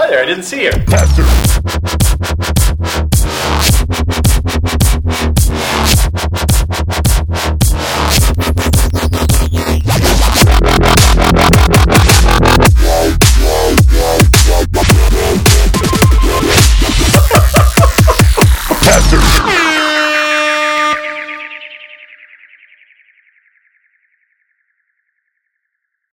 Hi there, I didn't see you. Faster!